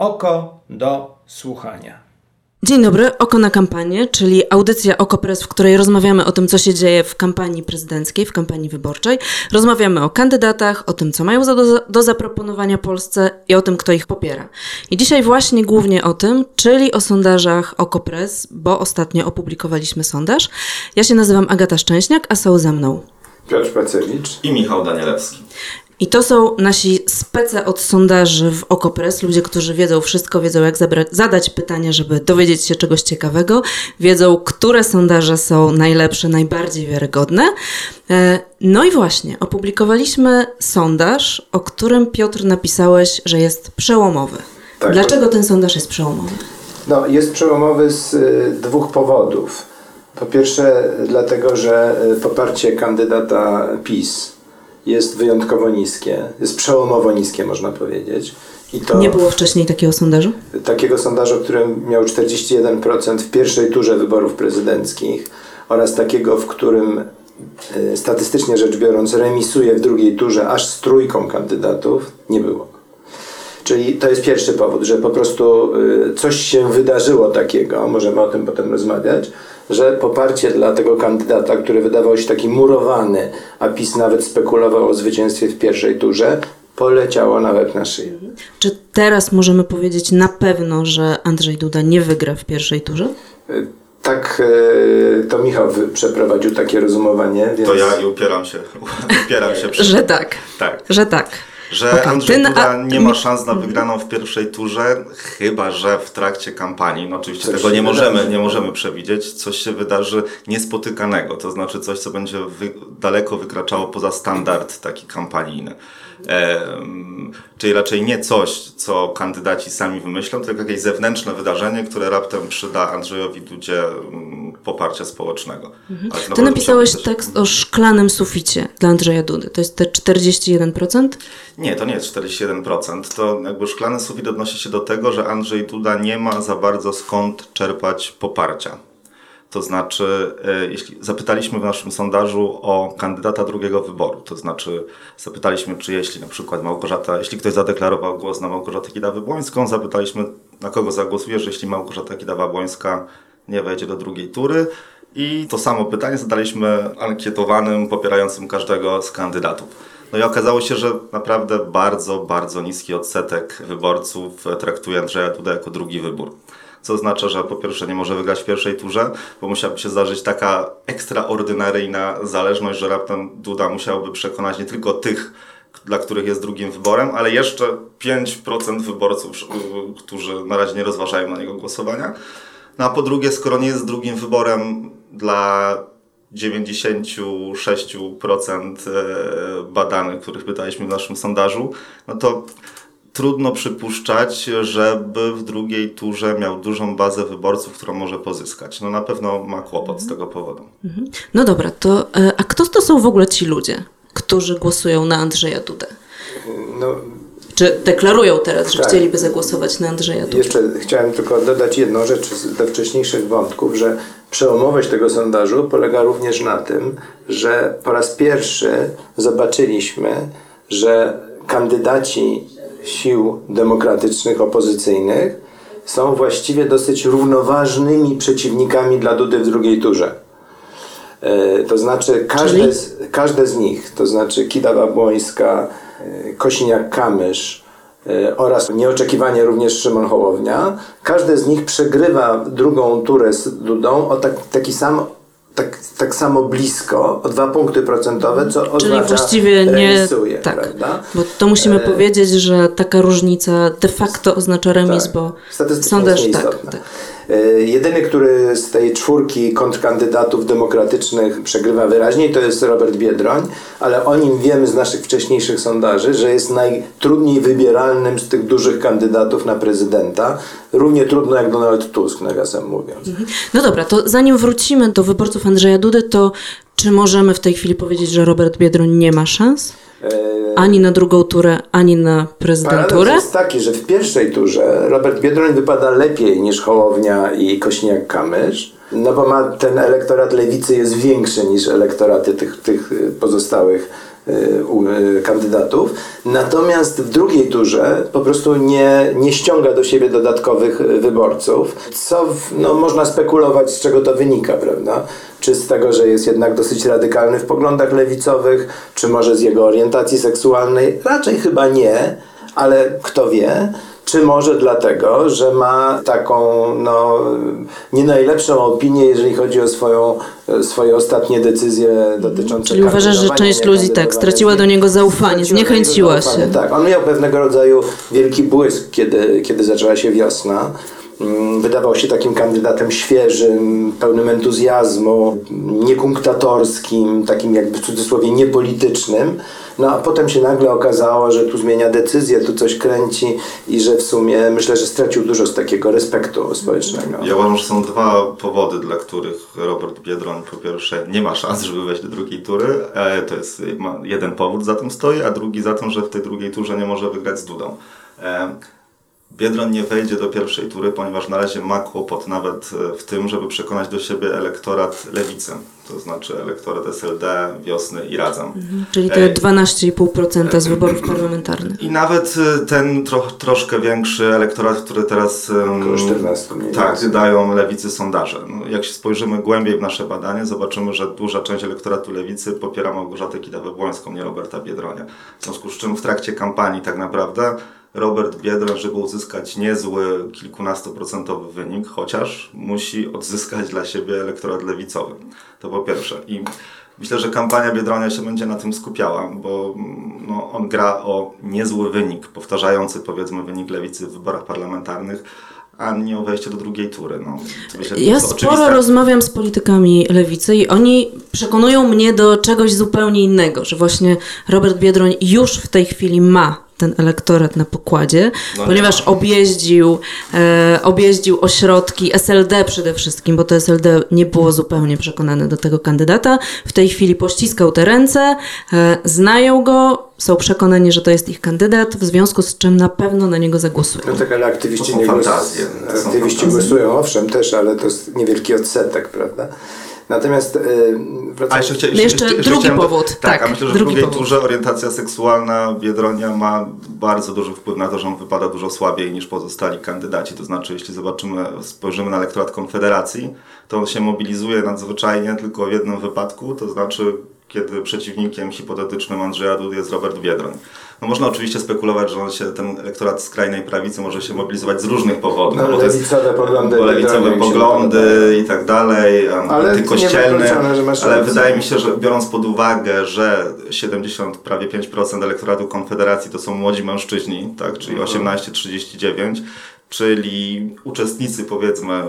Oko do słuchania. Dzień dobry, Oko na kampanię, czyli audycja Okopres, w której rozmawiamy o tym, co się dzieje w kampanii prezydenckiej, w kampanii wyborczej. Rozmawiamy o kandydatach, o tym, co mają do, do zaproponowania Polsce i o tym, kto ich popiera. I dzisiaj właśnie głównie o tym, czyli o sondażach Okopres, bo ostatnio opublikowaliśmy sondaż. Ja się nazywam Agata Szczęśniak, a są ze mną Piotr Pacewicz i Michał Danielewski. I to są nasi spece od sondaży w Okopres, ludzie, którzy wiedzą wszystko, wiedzą jak zabrać, zadać pytanie, żeby dowiedzieć się czegoś ciekawego, wiedzą, które sondaże są najlepsze, najbardziej wiarygodne. E, no i właśnie, opublikowaliśmy sondaż, o którym Piotr napisałeś, że jest przełomowy. Tak, Dlaczego ten sondaż jest przełomowy? No, jest przełomowy z y, dwóch powodów. Po pierwsze, dlatego, że y, poparcie kandydata PiS jest wyjątkowo niskie, jest przełomowo niskie, można powiedzieć. I to Nie było wcześniej takiego sondażu? Takiego sondażu, który miał 41% w pierwszej turze wyborów prezydenckich oraz takiego, w którym e, statystycznie rzecz biorąc remisuje w drugiej turze aż z trójką kandydatów, nie było. Czyli to jest pierwszy powód, że po prostu e, coś się wydarzyło takiego, możemy o tym potem rozmawiać, że poparcie dla tego kandydata, który wydawał się taki murowany, a PiS nawet spekulował o zwycięstwie w pierwszej turze, poleciało nawet na szyję. Czy teraz możemy powiedzieć na pewno, że Andrzej Duda nie wygra w pierwszej turze? Y, tak, y, to Michał przeprowadził takie rozumowanie. Więc... To ja i upieram się. upieram się przy... Że tak. Tak. Że tak że. Andrzej Duda nie ma szans na wygraną w pierwszej turze, chyba że w trakcie kampanii, no oczywiście coś tego nie możemy, nie możemy przewidzieć, coś się wydarzy niespotykanego, to znaczy coś, co będzie wy, daleko wykraczało poza standard taki kampanijny. Czyli raczej nie coś, co kandydaci sami wymyślą, tylko jakieś zewnętrzne wydarzenie, które raptem przyda Andrzejowi Dudzie poparcia społecznego. Mhm. Ty napisałeś tekst o szklanym suficie dla Andrzeja Dudy. To jest te 41%? Nie, to nie jest 41%. To jakby szklany sufit odnosi się do tego, że Andrzej Duda nie ma za bardzo skąd czerpać poparcia. To znaczy, e, jeśli zapytaliśmy w naszym sondażu o kandydata drugiego wyboru, to znaczy zapytaliśmy, czy jeśli na przykład Małgorzata, jeśli ktoś zadeklarował głos na Małgorzatę Kidawę-Błońską, zapytaliśmy, na kogo zagłosujesz, jeśli Małgorzata Kidawa-Błońska nie wejdzie do drugiej tury. I to samo pytanie zadaliśmy ankietowanym popierającym każdego z kandydatów. No i okazało się, że naprawdę bardzo, bardzo niski odsetek wyborców traktuje Andrzeja Duda jako drugi wybór. Co oznacza, że po pierwsze nie może wygrać w pierwszej turze, bo musiałaby się zdarzyć taka ekstraordynaryjna zależność, że raptem Duda musiałby przekonać nie tylko tych, dla których jest drugim wyborem, ale jeszcze 5% wyborców, którzy na razie nie rozważają na niego głosowania. No a po drugie, skoro nie jest drugim wyborem dla 96% e, badanych, których pytaliśmy w naszym sondażu, no to trudno przypuszczać, żeby w drugiej turze miał dużą bazę wyborców, którą może pozyskać. No na pewno ma kłopot z tego powodu. Mhm. No dobra, to e, a kto to są w ogóle ci ludzie, którzy głosują na Andrzeja Dudę? No, czy deklarują teraz, że tak. chcieliby zagłosować na Andrzeja Dudę? Jeszcze chciałem tylko dodać jedną rzecz do wcześniejszych wątków, że przełomowość tego sondażu polega również na tym, że po raz pierwszy zobaczyliśmy, że kandydaci sił demokratycznych, opozycyjnych są właściwie dosyć równoważnymi przeciwnikami dla Dudy w drugiej turze. E, to znaczy każde z, każde z nich, to znaczy Kidawa Błońska, e, Kosiniak-Kamysz e, oraz nieoczekiwanie również Szymon Hołownia, każde z nich przegrywa drugą turę z Dudą o tak, taki sam tak, tak samo blisko o dwa punkty procentowe, co Czyli oznacza właściwie nie remisuje, tak, prawda? Bo to musimy e... powiedzieć, że taka różnica de facto oznacza remis, tak. bo sondaż tak, tak. E, jedyny, który z tej czwórki kontrkandydatów demokratycznych przegrywa wyraźniej, to jest Robert Biedroń, ale o nim wiemy z naszych wcześniejszych sondaży, że jest najtrudniej wybieralnym z tych dużych kandydatów na prezydenta. Równie trudno jak Donald Tusk, nawiasem mówiąc. Mhm. No dobra, to zanim wrócimy do wyborców Andrzeja Dudy, to czy możemy w tej chwili powiedzieć, że Robert Biedroń nie ma szans? E, ani na drugą turę, ani na prezydenturę? Paradoks jest taki, że w pierwszej turze Robert Biedroń wypada lepiej niż Hołownia i Kośniak-Kamysz, no bo ma ten elektorat lewicy jest większy niż elektoraty tych, tych pozostałych kandydatów. Natomiast w drugiej turze po prostu nie, nie ściąga do siebie dodatkowych y, wyborców, co w, no, można spekulować, z czego to wynika, prawda? Czy z tego, że jest jednak dosyć radykalny w poglądach lewicowych, czy może z jego orientacji seksualnej? Raczej chyba nie, ale kto wie. Czy może dlatego, że ma taką no, nie najlepszą opinię, jeżeli chodzi o swoją, e, swoje ostatnie decyzje dotyczące Czyli uważasz, że część ludzi tak straciła do niego zaufanie, zniechęciła zaufanie, się. Tak, on miał pewnego rodzaju wielki błysk, kiedy, kiedy zaczęła się wiosna. Mm, Wydawał się takim kandydatem świeżym, pełnym entuzjazmu, niekunktatorskim, takim jakby w cudzysłowie niepolitycznym. No a potem się nagle okazało, że tu zmienia decyzję, tu coś kręci i że w sumie myślę, że stracił dużo z takiego respektu społecznego. Ja uważam, że są dwa powody, dla których Robert Biedroń po pierwsze nie ma szans, żeby wejść do drugiej tury. E, To jest jeden powód za tym stoi, a drugi za tym, że w tej drugiej turze nie może wygrać z Dudą. E, Biedroń nie wejdzie do pierwszej tury, ponieważ na razie ma kłopot nawet e, w tym, żeby przekonać do siebie elektorat lewicy, to znaczy elektorat SLD, Wiosny i Razem. Czyli te Ej. 12,5% z wyborów parlamentarnych. I nawet ten tro, troszkę większy elektorat, który teraz Około 14 mniej tak, więcej. dają lewicy sondaże. No, jak się spojrzymy głębiej w nasze badanie, zobaczymy, że duża część elektoratu lewicy popiera Małgorzatę Kidawę-Błońską, nie Roberta Biedronia. W związku z czym w trakcie kampanii tak naprawdę Robert Biedroń, żeby uzyskać niezły kilkunastoprocentowy wynik, chociaż musi odzyskać dla siebie elektorat lewicowy. To po pierwsze. I Myślę, że kampania Biedronia się będzie na tym skupiała, bo mm, no, on gra o niezły wynik, powtarzający powiedzmy wynik lewicy w wyborach parlamentarnych, a nie o wejście do drugiej tury. No, Ja sporo oczywiste. rozmawiam z politykami lewicy i oni przekonują mnie do czegoś zupełnie innego, że właśnie Robert Biedroń już w tej chwili ma ten elektorat na pokładzie, No nie ponieważ objeździł, e, objeździł ośrodki SLD przede wszystkim, bo to SLD nie było zupełnie przekonane do tego kandydata. W tej chwili pościskał te ręce, e, znają go, są przekonani, że to jest ich kandydat, w związku z czym na pewno na niego zagłosują. No tak, ale aktywiści, nie głos... aktywiści głosują, owszem, też, ale to jest niewielki odsetek, prawda? Natomiast yy, A wracając- jeszcze, chcia, No jeszcze drugi chciałem do- powód, Tak, tak, a myślę, że w drugi drugiej powód. turze orientacja seksualna Biedronia ma bardzo duży wpływ na to, że on wypada dużo słabiej niż pozostali kandydaci. To znaczy, jeśli zobaczymy, spojrzymy na elektorat Konfederacji, to on się mobilizuje nadzwyczajnie tylko w jednym wypadku, to znaczy kiedy przeciwnikiem hipotetycznym Andrzeja Dudy jest Robert Biedroń. No można oczywiście spekulować, że on się, ten elektorat skrajnej prawicy może się mobilizować z różnych powodów. No, bo to jest- lewicowe poglądy bo lewicowe poglądy podobają. i tak dalej, Ale ale ale wydaje mi się, że biorąc pod uwagę, że 70, prawie 5% elektoratu Konfederacji to są młodzi mężczyźni, tak, czyli Mhm. 18-39, czyli uczestnicy powiedzmy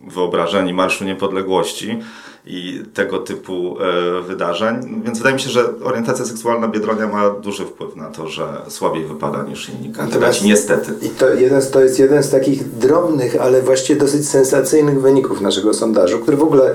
wyobrażeni Marszu Niepodległości i tego typu e, wydarzeń. Więc wydaje mi się, że orientacja seksualna Biedronia ma duży wpływ na to, że słabiej wypada niż inni kandydaci, niestety. I to, jeden, to jest jeden z takich drobnych, ale właściwie dosyć sensacyjnych wyników naszego sondażu, który w ogóle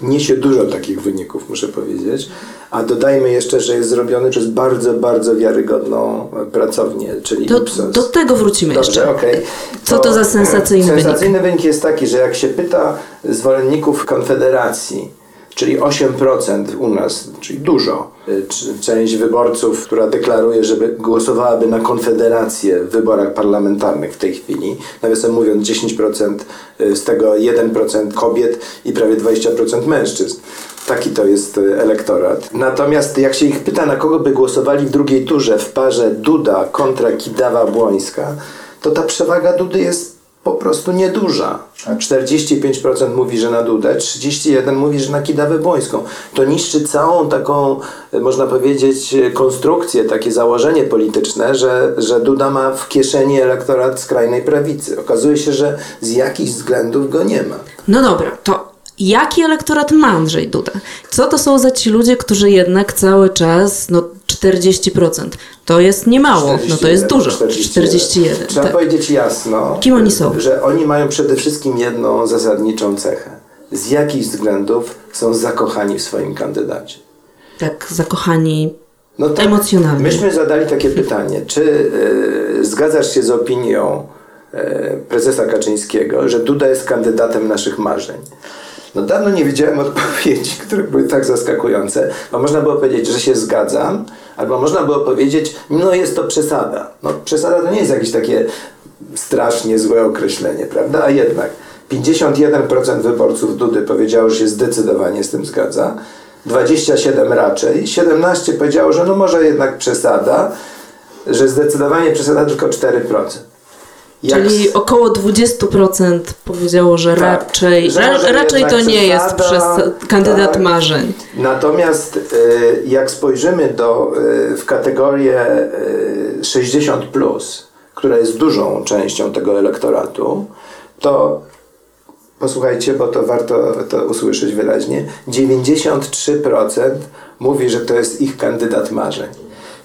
niesie dużo takich wyników, muszę powiedzieć. A dodajmy jeszcze, że jest zrobiony przez bardzo, bardzo wiarygodną e, pracownię, czyli Do, Ipsos. do tego wrócimy Dobrze, jeszcze. okej. Co to za sensacyjny wynik? Sensacyjny wynik jest taki, że jak się pyta zwolenników Konfederacji, czyli 8% u nas, czyli dużo, y, część wyborców, która deklaruje, żeby głosowałaby na Konfederację w wyborach parlamentarnych w tej chwili, nawiasem mówiąc 10% z tego 1% kobiet i prawie 20% mężczyzn. Taki to jest y, elektorat. Natomiast jak się ich pyta, na kogo by głosowali w drugiej turze w parze Duda kontra Kidawa-Błońska, to ta przewaga Dudy jest po prostu nieduża. 45% mówi, że na Dudę, 31% mówi, że na Kidawę Błońską. To niszczy całą taką, y, można powiedzieć, y, konstrukcję, takie założenie polityczne, że, że Duda ma w kieszeni elektorat skrajnej prawicy. Okazuje się, że z jakichś względów go nie ma. No dobra, to jaki elektorat ma Andrzej Duda? Co to są za ci ludzie, którzy jednak cały czas, no 40%, to jest niemało, no to jest dużo. 41, Trzeba tak. powiedzieć jasno, Kim oni są? że oni mają przede wszystkim jedną zasadniczą cechę. Z jakichś względów są zakochani w swoim kandydacie. Tak, zakochani No tak, Emocjonalnie. Myśmy zadali takie pytanie, czy e, zgadzasz się z opinią e, prezesa Kaczyńskiego, że Duda jest kandydatem naszych marzeń? No dawno nie widziałem odpowiedzi, które były tak zaskakujące, bo można było powiedzieć, że się zgadzam, albo można było powiedzieć, no jest to przesada. No przesada to nie jest jakieś takie strasznie złe określenie, prawda? A jednak 51% wyborców Dudy powiedziało, że się zdecydowanie z tym zgadza, 27 raczej, 17 powiedziało, że no może jednak przesada, że zdecydowanie przesada tylko 4%. Jak Czyli około 20% powiedziało, że Tak. raczej, Że ra, raczej to nie jest przez kandydat tak. marzeń. Natomiast y, jak spojrzymy do, y, w kategorię y, 60, która jest dużą częścią tego elektoratu, to posłuchajcie, bo to warto to usłyszeć wyraźnie, 93% mówi, że to jest ich kandydat marzeń.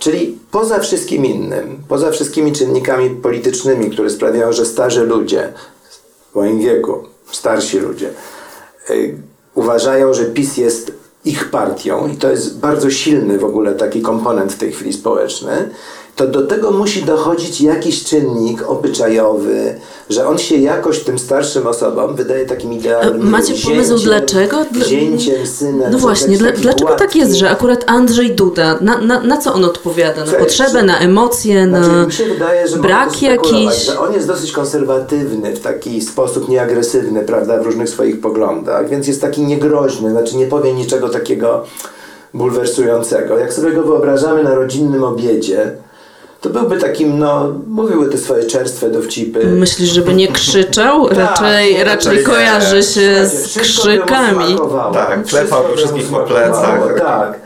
Czyli poza wszystkim innym, poza wszystkimi czynnikami politycznymi, które sprawiają, że starzy ludzie w moim wieku, starsi ludzie, y, uważają, że PiS jest ich partią i to jest bardzo silny w ogóle taki komponent w tej chwili społeczny, to do tego musi dochodzić jakiś czynnik obyczajowy, że on się jakoś tym starszym osobom wydaje takim idealnym Macie pomysł zięciem, dlaczego? Dla- Zięciem, synem. No właśnie, dla, dlaczego tak jest, że akurat Andrzej Duda, na, na, na co on odpowiada? Na Cześć. potrzebę, na emocje, Znaczy, na mi się wydaje, że brak jakiś... Że on jest dosyć konserwatywny w taki sposób nieagresywny, prawda, w różnych swoich poglądach, więc jest taki niegroźny, znaczy nie powie niczego takiego bulwersującego. Jak sobie go wyobrażamy na rodzinnym obiedzie, to byłby takim, no, mówiły te swoje czerstwe dowcipy. Myślisz, żeby nie krzyczał? Tak, Raczej, nie, raczej nie. kojarzy się z krzykami. Tak, klepał wszystkich po plecach. Tak.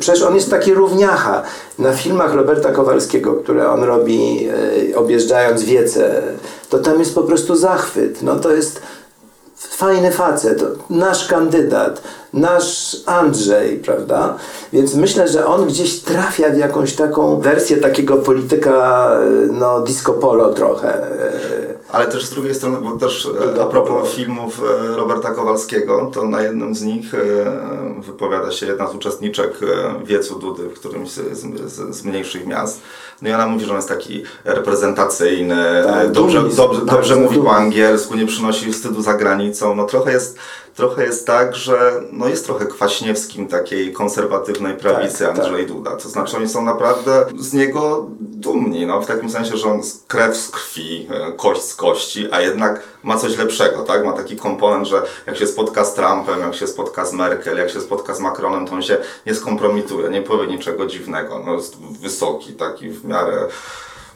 Przecież on jest taki równiacha. Na filmach Roberta Kowalskiego, które on robi e, objeżdżając wiece, to tam jest po prostu zachwyt. No to jest fajny facet, nasz kandydat, nasz Andrzej, prawda? Więc myślę, że on gdzieś trafia w jakąś taką wersję takiego polityka, e, no disco polo trochę. Ale też z drugiej strony, bo też e, a propos filmów e, Roberta Kowalskiego, to na jednym z nich e, wypowiada się jedna z uczestniczek wiecu Dudy w którymś z, z, mniejszych miast. No i ona mówi, że on jest taki reprezentacyjny, Tak, e, dobrze, dumny, dobrze, dobrze mówi po angielsku, nie przynosi wstydu za granicą. No trochę jest, trochę jest tak, że no jest trochę kwaśniewskim takiej konserwatywnej prawicy Tak, tak. Andrzej Duda. To znaczy oni są naprawdę z niego dumni, no w takim sensie, że on krew z krwi, e, kość z kości, a jednak ma coś lepszego, tak? Ma taki komponent, że jak się spotka z Trumpem, jak się spotka z Merkel, jak się spotka z Macronem, to on się nie skompromituje, nie powie niczego dziwnego, no jest wysoki, taki w miarę...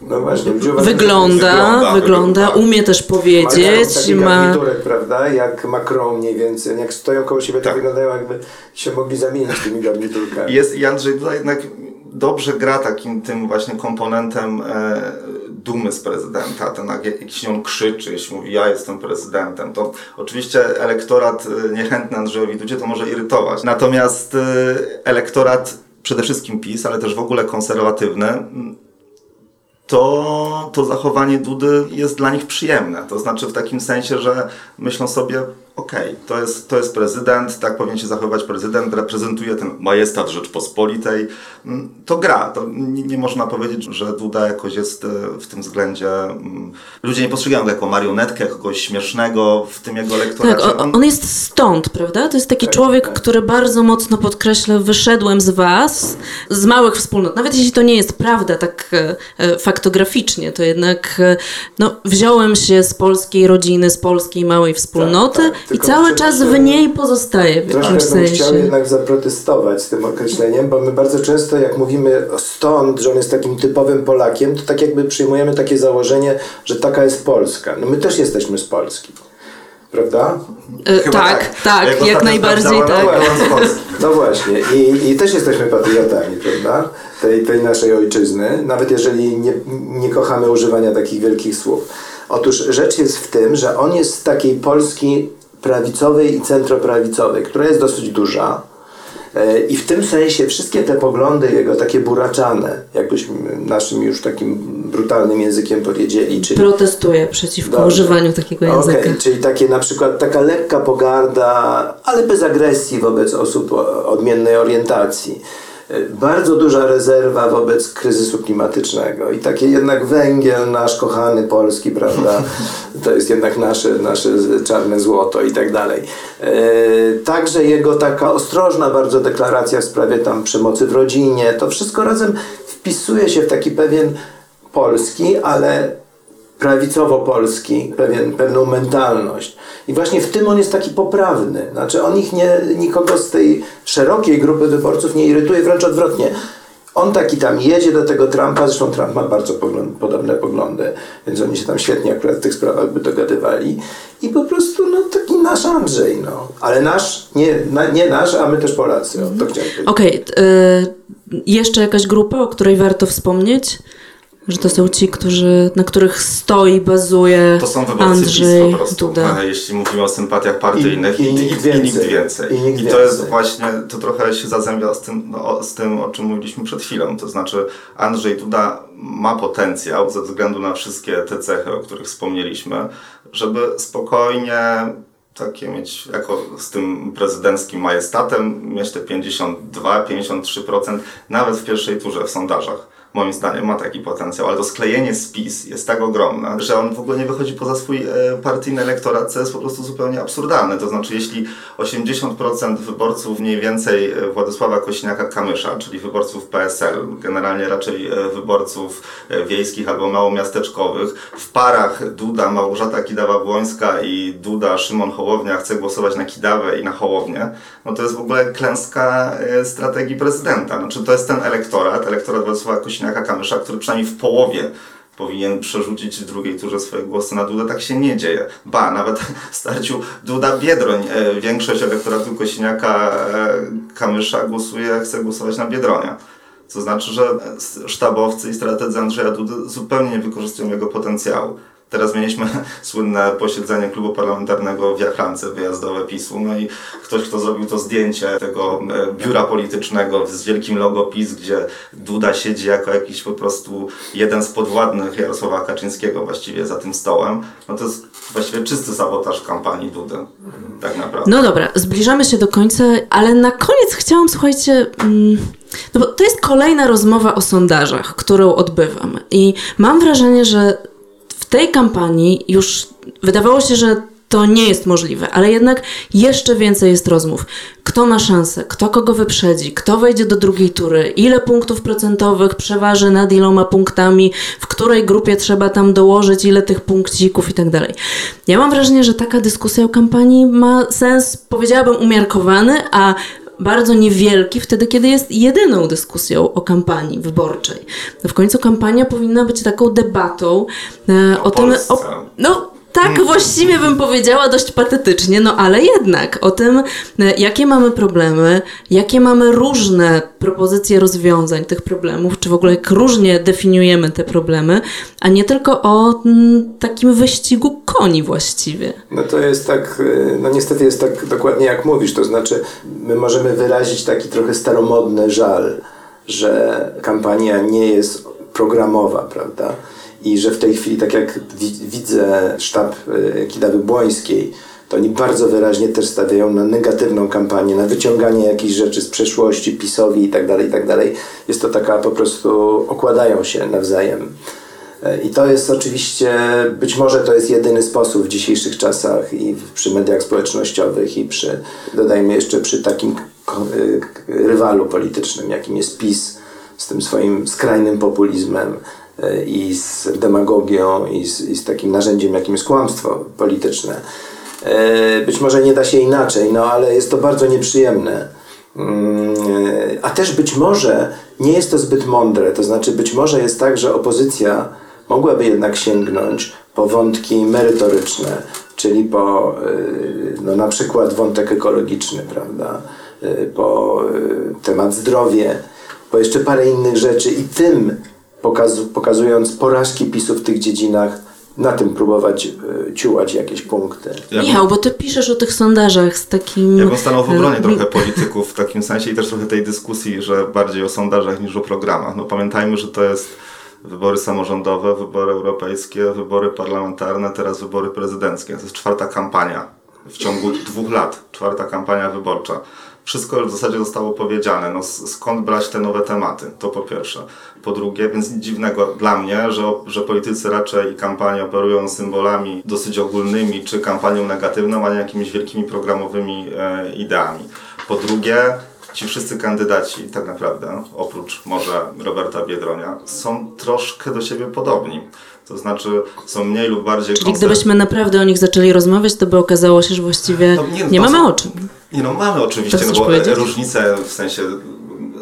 No właśnie, Wygląda, Wygląda, wygląda, wygląda. umie też powiedzieć, taki ma... garniturek, prawda? Jak Macron mniej więcej. Jak stoją koło siebie, to Tak. wyglądają jakby się mogli zamienić tymi garniturkami. Jest i Andrzej Duda jednak dobrze gra takim tym właśnie komponentem e, dumy z prezydenta. Ten, jak, jeśli on krzyczy, jeśli mówi ja jestem prezydentem, to oczywiście elektorat e, niechętny Andrzejowi Dudzie to może irytować. Natomiast e, elektorat przede wszystkim PiS, ale też w ogóle konserwatywny, to, to zachowanie Dudy jest dla nich przyjemne. To znaczy w takim sensie, że myślą sobie, okej, to, jest, to jest prezydent, tak powinien się zachowywać prezydent, reprezentuje ten majestat Rzeczpospolitej. Mm, To gra. To nie, nie można powiedzieć, że Duda jakoś jest e, w tym względzie... mm, Ludzie nie postrzegają go jako marionetkę, kogoś śmiesznego w tym jego elektoracie. Tak, on, on jest stąd, prawda? To jest taki Tak, człowiek, tak. który bardzo mocno podkreśla, wyszedłem z was, z małych wspólnot. Nawet jeśli to nie jest prawda tak e, e, faktograficznie, to jednak no, wziąłem się z polskiej rodziny, z polskiej małej wspólnoty Tak, tak. I cały czas w niej pozostaje w Troszkę jakimś bym chciał sensie. jednak zaprotestować z tym określeniem, bo my bardzo często jak mówimy stąd, że on jest takim typowym Polakiem, to tak jakby przyjmujemy takie założenie, że taka jest Polska. No my też jesteśmy z Polski. Prawda? E, Chyba tak, tak, jak, ostatnio najbardziej tak. Polski. No właśnie, I, i też jesteśmy patriotami, prawda? Tej, tej naszej ojczyzny, nawet jeżeli nie, nie kochamy używania takich wielkich słów. Otóż rzecz jest w tym, że on jest z takiej Polski prawicowej i centroprawicowej, która jest dosyć duża. E, I w tym sensie wszystkie te poglądy jego takie buraczane, jakbyśmy naszym już takim brutalnym językiem powiedzieli, czyli Protestuję przeciwko Dobrze. używaniu takiego języka. czyli takie na przykład taka lekka pogarda, ale bez agresji wobec osób odmiennej orientacji. E, bardzo duża rezerwa wobec kryzysu klimatycznego. I takie jednak węgiel nasz kochany polski, prawda, to jest jednak nasze, nasze czarne złoto i tak dalej. E, także jego taka ostrożna bardzo deklaracja w sprawie tam przemocy w rodzinie, to wszystko razem wpisuje się w taki pewien polski, ale prawicowo-polski, pewien, pewną mentalność. I właśnie w tym on jest taki poprawny. Znaczy on ich nie, nikogo z tej szerokiej grupy wyborców nie irytuje, wręcz odwrotnie. On taki tam jedzie do tego Trumpa, zresztą Trump ma bardzo pogląd, podobne poglądy, więc oni się tam świetnie akurat w tych sprawach by dogadywali. I po prostu no, taki nasz Andrzej, no. Ale nasz, nie, na, nie nasz, a my też Polacy. O, to chciałem powiedzieć. Okej, okay, jeszcze jakaś grupa, o której warto wspomnieć? Że to są ci, którzy, na których stoi, bazuje To są wyborcy Andrzej PiS po prostu, Duda. jeśli mówimy o sympatiach partyjnych I- i, i i, nikt i, więcej. nikt więcej. I nikt I to jest więcej. właśnie, to trochę się zazębia z tym, no, z tym, o czym mówiliśmy przed chwilą. To znaczy Andrzej Duda ma potencjał ze względu na wszystkie te cechy, o których wspomnieliśmy, żeby spokojnie takie mieć, jako z tym prezydenckim majestatem, mieć te 52-53% nawet w pierwszej turze w sondażach. Moim zdaniem ma taki potencjał, ale to sklejenie z PiS jest tak ogromne, że on w ogóle nie wychodzi poza swój e, partyjny elektorat, co jest po prostu zupełnie absurdalne. To znaczy, jeśli 80% wyborców mniej więcej e, Władysława Kośniaka-Kamysza, czyli wyborców PSL, generalnie raczej e, wyborców wiejskich albo małomiasteczkowych, w parach Duda, Małgorzata Kidawa-Błońska i Duda, Szymon Hołownia chce głosować na Kidawę i na Hołownię, no to jest w ogóle klęska strategii prezydenta. Znaczy, to jest ten elektorat, elektorat Władysława Kośniaka-Kamysza, który przynajmniej w połowie powinien przerzucić w drugiej turze swoje głosy na Dudę. Tak się nie dzieje. Ba, nawet w starciu Duda-Biedroń e, większość elektoratu Kośniaka-Kamysza głosuje, chce głosować na Biedronia. To znaczy, że sztabowcy i strategzy Andrzeja Dudy zupełnie nie wykorzystują jego potencjału. Teraz mieliśmy słynne posiedzenie klubu parlamentarnego w Jachlance wyjazdowe PiSu, no i ktoś, kto zrobił to zdjęcie tego e, biura politycznego z wielkim logo PiS, gdzie Duda siedzi jako jakiś po prostu jeden z podwładnych Jarosława Kaczyńskiego właściwie za tym stołem, no to jest właściwie czysty sabotaż kampanii Dudy, tak naprawdę. No dobra, zbliżamy się do końca, ale na koniec chciałam, słuchajcie, mm, no bo to jest kolejna rozmowa o sondażach, którą odbywam. I mam wrażenie, że tej kampanii już wydawało się, że to nie jest możliwe, ale jednak jeszcze więcej jest rozmów. Kto ma szansę, kto kogo wyprzedzi, kto wejdzie do drugiej tury, ile punktów procentowych przeważy nad iloma punktami, w której grupie trzeba tam dołożyć, ile tych punkcików i tak dalej. Ja mam wrażenie, że taka dyskusja o kampanii ma sens, powiedziałabym, umiarkowany, a bardzo niewielki wtedy, kiedy jest jedyną dyskusją o kampanii wyborczej. No w końcu kampania powinna być taką debatą e, o, tym. Polsce. O, no, tak właściwie bym powiedziała dość patetycznie, no ale jednak o tym, e, jakie mamy problemy, jakie mamy różne propozycje rozwiązań tych problemów, czy w ogóle jak różnie definiujemy te problemy, a nie tylko o mm, takim wyścigu koni właściwie. No to jest tak, y, no niestety jest tak dokładnie jak mówisz, to znaczy my możemy wyrazić taki trochę staromodny żal, że kampania nie jest programowa, prawda? I że w tej chwili, tak jak wi- widzę sztab y, Kidawy Błońskiej, to oni bardzo wyraźnie też stawiają na negatywną kampanię, na wyciąganie jakichś rzeczy z przeszłości, PiSowi i tak dalej, i tak. Jest to taka po prostu, okładają się nawzajem. I to jest oczywiście, być może to jest jedyny sposób w dzisiejszych czasach i przy mediach społecznościowych i przy, dodajmy jeszcze przy takim k- rywalu politycznym, jakim jest PiS, z tym swoim skrajnym populizmem i z demagogią i z, i z takim narzędziem, jakim jest kłamstwo polityczne. Y, Być może nie da się inaczej, no ale jest to bardzo nieprzyjemne. Mm, A też być może nie jest to zbyt mądre, to znaczy być może jest tak, że opozycja mogłaby jednak sięgnąć po wątki merytoryczne, czyli po no, na przykład wątek ekologiczny, prawda, po temat zdrowie, po jeszcze parę innych rzeczy i tym pokazu, pokazując porażki PiSu w tych dziedzinach, na tym próbować y, ciułać jakieś punkty. Ja bym- Michał, bo ty piszesz o tych sondażach z takim... Ja bym stanął w obronie e, trochę polityków w takim sensie i też trochę tej dyskusji, że bardziej o sondażach niż o programach. No pamiętajmy, że to jest wybory samorządowe, wybory europejskie, wybory parlamentarne, teraz wybory prezydenckie. To jest czwarta kampania w ciągu dwóch lat, czwarta kampania wyborcza. Wszystko w zasadzie zostało powiedziane. No, skąd brać te nowe tematy? To po pierwsze. Po drugie, więc nic dziwnego dla mnie, że, że politycy raczej kampanię operują symbolami dosyć ogólnymi, czy kampanią negatywną, a nie jakimiś wielkimi programowymi e, ideami. Po drugie, ci wszyscy kandydaci, tak naprawdę, oprócz może Roberta Biedronia, są troszkę do siebie podobni. To znaczy są mniej lub bardziej... Czyli gdybyśmy naprawdę o nich zaczęli rozmawiać, to by okazało się, że właściwie no, nie, nie mamy o czym. Nie no, mamy oczywiście, no bo powiedzieć? różnice w sensie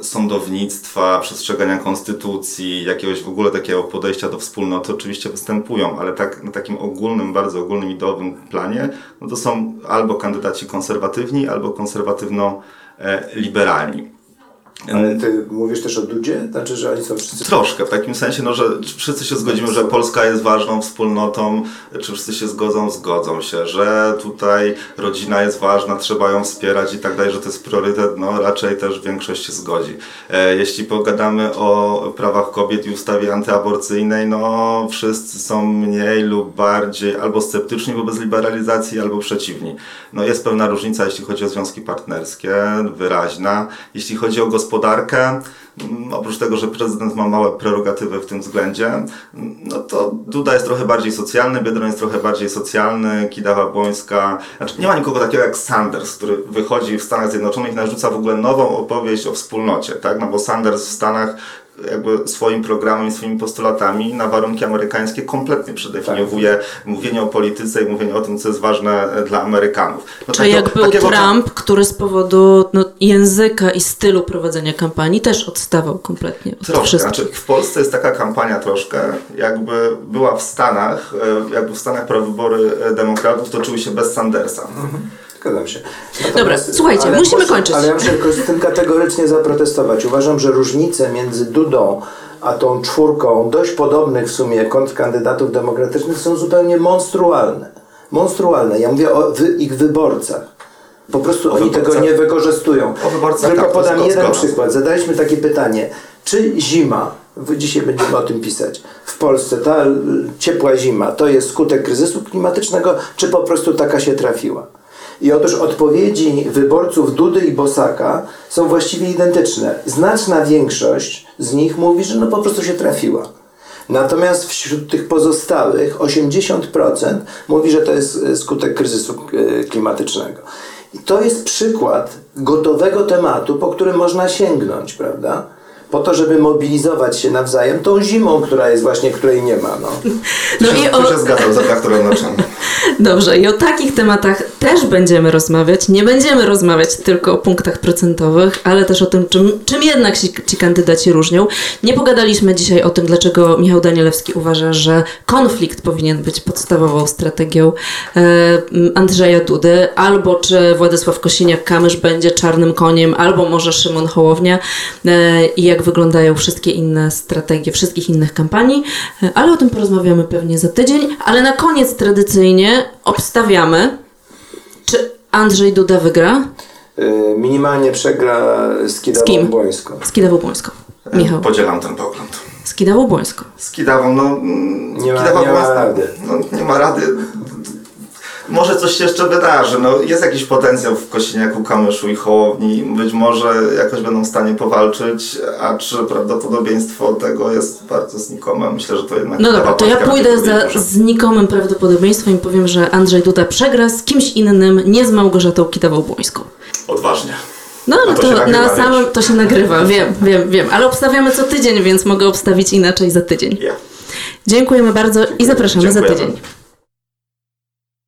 sądownictwa, przestrzegania konstytucji, jakiegoś w ogóle takiego podejścia do wspólnoty oczywiście występują, ale tak na takim ogólnym, bardzo ogólnym ideowym planie, no to są albo kandydaci konserwatywni, albo konserwatywno-liberalni. Ale ty mówisz też o Dudzie? Znaczy, że oni są wszyscy... Troszkę, w takim sensie, no, że wszyscy się zgodzimy, że Polska jest ważną wspólnotą, czy wszyscy się zgodzą? Zgodzą się, że tutaj rodzina jest ważna, trzeba ją wspierać i tak dalej, że to jest priorytet, no raczej też większość się zgodzi. E, jeśli pogadamy o prawach kobiet i ustawie antyaborcyjnej, no wszyscy są mniej lub bardziej albo sceptyczni wobec liberalizacji, albo przeciwni. No jest pewna różnica, jeśli chodzi o związki partnerskie, wyraźna. Jeśli chodzi o gospodarkę, gospodarkę, mm, oprócz tego, że prezydent ma małe prerogatywy w tym względzie, no to Duda jest trochę bardziej socjalny, Biedron jest trochę bardziej socjalny, Kidawa Błońska, znaczy nie ma nikogo takiego jak Sanders, który wychodzi w Stanach Zjednoczonych i narzuca w ogóle nową opowieść o wspólnocie, tak? No bo Sanders w Stanach jakby swoim programem i swoimi postulatami na warunki amerykańskie kompletnie przedefiniowuje tak. mówienie o polityce i mówienie o tym, co jest ważne dla Amerykanów. No Czy jak był Trump, który z powodu no, języka i stylu prowadzenia kampanii też odstawał kompletnie od Troszkę, znaczy w Polsce jest taka kampania troszkę, jakby była w Stanach, e, jakby w Stanach prawybory e, demokratów toczyły się bez Sandersa. Mhm. Zgadzam się. Natomiast, Dobra, słuchajcie, musimy kończyć. Ale ja muszę z tym kategorycznie zaprotestować. Uważam, że różnice między Dudą a tą czwórką dość podobnych w sumie kontrkandydatów demokratycznych są zupełnie monstrualne. Monstrualne. Ja mówię o wy, ich wyborcach. Po prostu o oni tego nie wykorzystują. Tylko tak, podam jeden zgoda. przykład. Zadaliśmy takie pytanie. Czy zima, dzisiaj będziemy o tym pisać, w Polsce ta ciepła zima to jest skutek kryzysu klimatycznego, czy po prostu taka się trafiła? I otóż odpowiedzi wyborców Dudy i Bosaka są właściwie identyczne. Znaczna większość z nich mówi, że no po prostu się trafiła. Natomiast wśród tych pozostałych 80% mówi, że to jest e, skutek kryzysu e, klimatycznego. I to jest przykład gotowego tematu, po którym można sięgnąć, prawda? po to, żeby mobilizować się nawzajem tą zimą, która jest właśnie, której nie ma. No, no i o... się zgadzam za traktorem Dobrze, i o takich tematach też będziemy rozmawiać. Nie będziemy rozmawiać tylko o punktach procentowych, ale też o tym, czym, czym jednak ci, ci kandydaci różnią. Nie pogadaliśmy dzisiaj o tym, dlaczego Michał Danielewski uważa, że konflikt powinien być podstawową strategią e, Andrzeja Dudy, albo czy Władysław Kosiniak-Kamysz będzie czarnym koniem, albo może Szymon Hołownia e, i jak wyglądają wszystkie inne strategie wszystkich innych kampanii, e, ale o tym porozmawiamy pewnie za tydzień. Ale na koniec tradycyjnie obstawiamy, czy Andrzej Duda wygra? Yy, minimalnie przegra z Kidawą Błońską. Z Kidawą Błońską. E, Michał. Podzielam ten pogląd. Z Kidawą Błońską. Z Kidawą, no... Nie ma, nie ma rady. No, nie ma rady może coś się jeszcze wydarzy. No, jest jakiś potencjał w Kośniaku, Kamyszu i Hołowni. Być może jakoś będą w stanie powalczyć, a czy prawdopodobieństwo tego jest bardzo znikome? Myślę, że to jednak... No dobra, to ja pójdę za znikomym prawdopodobieństwem i powiem, że Andrzej Duda przegra z kimś innym, nie z Małgorzatą Kitawą-Błońską. Odważnie. No, no to, to nagrywa, na samym to się nagrywa, wiem, wiem, wiem. Ale obstawiamy co tydzień, więc mogę obstawić inaczej za tydzień. Yeah. Dziękujemy bardzo i zapraszamy Dziękujemy. za tydzień.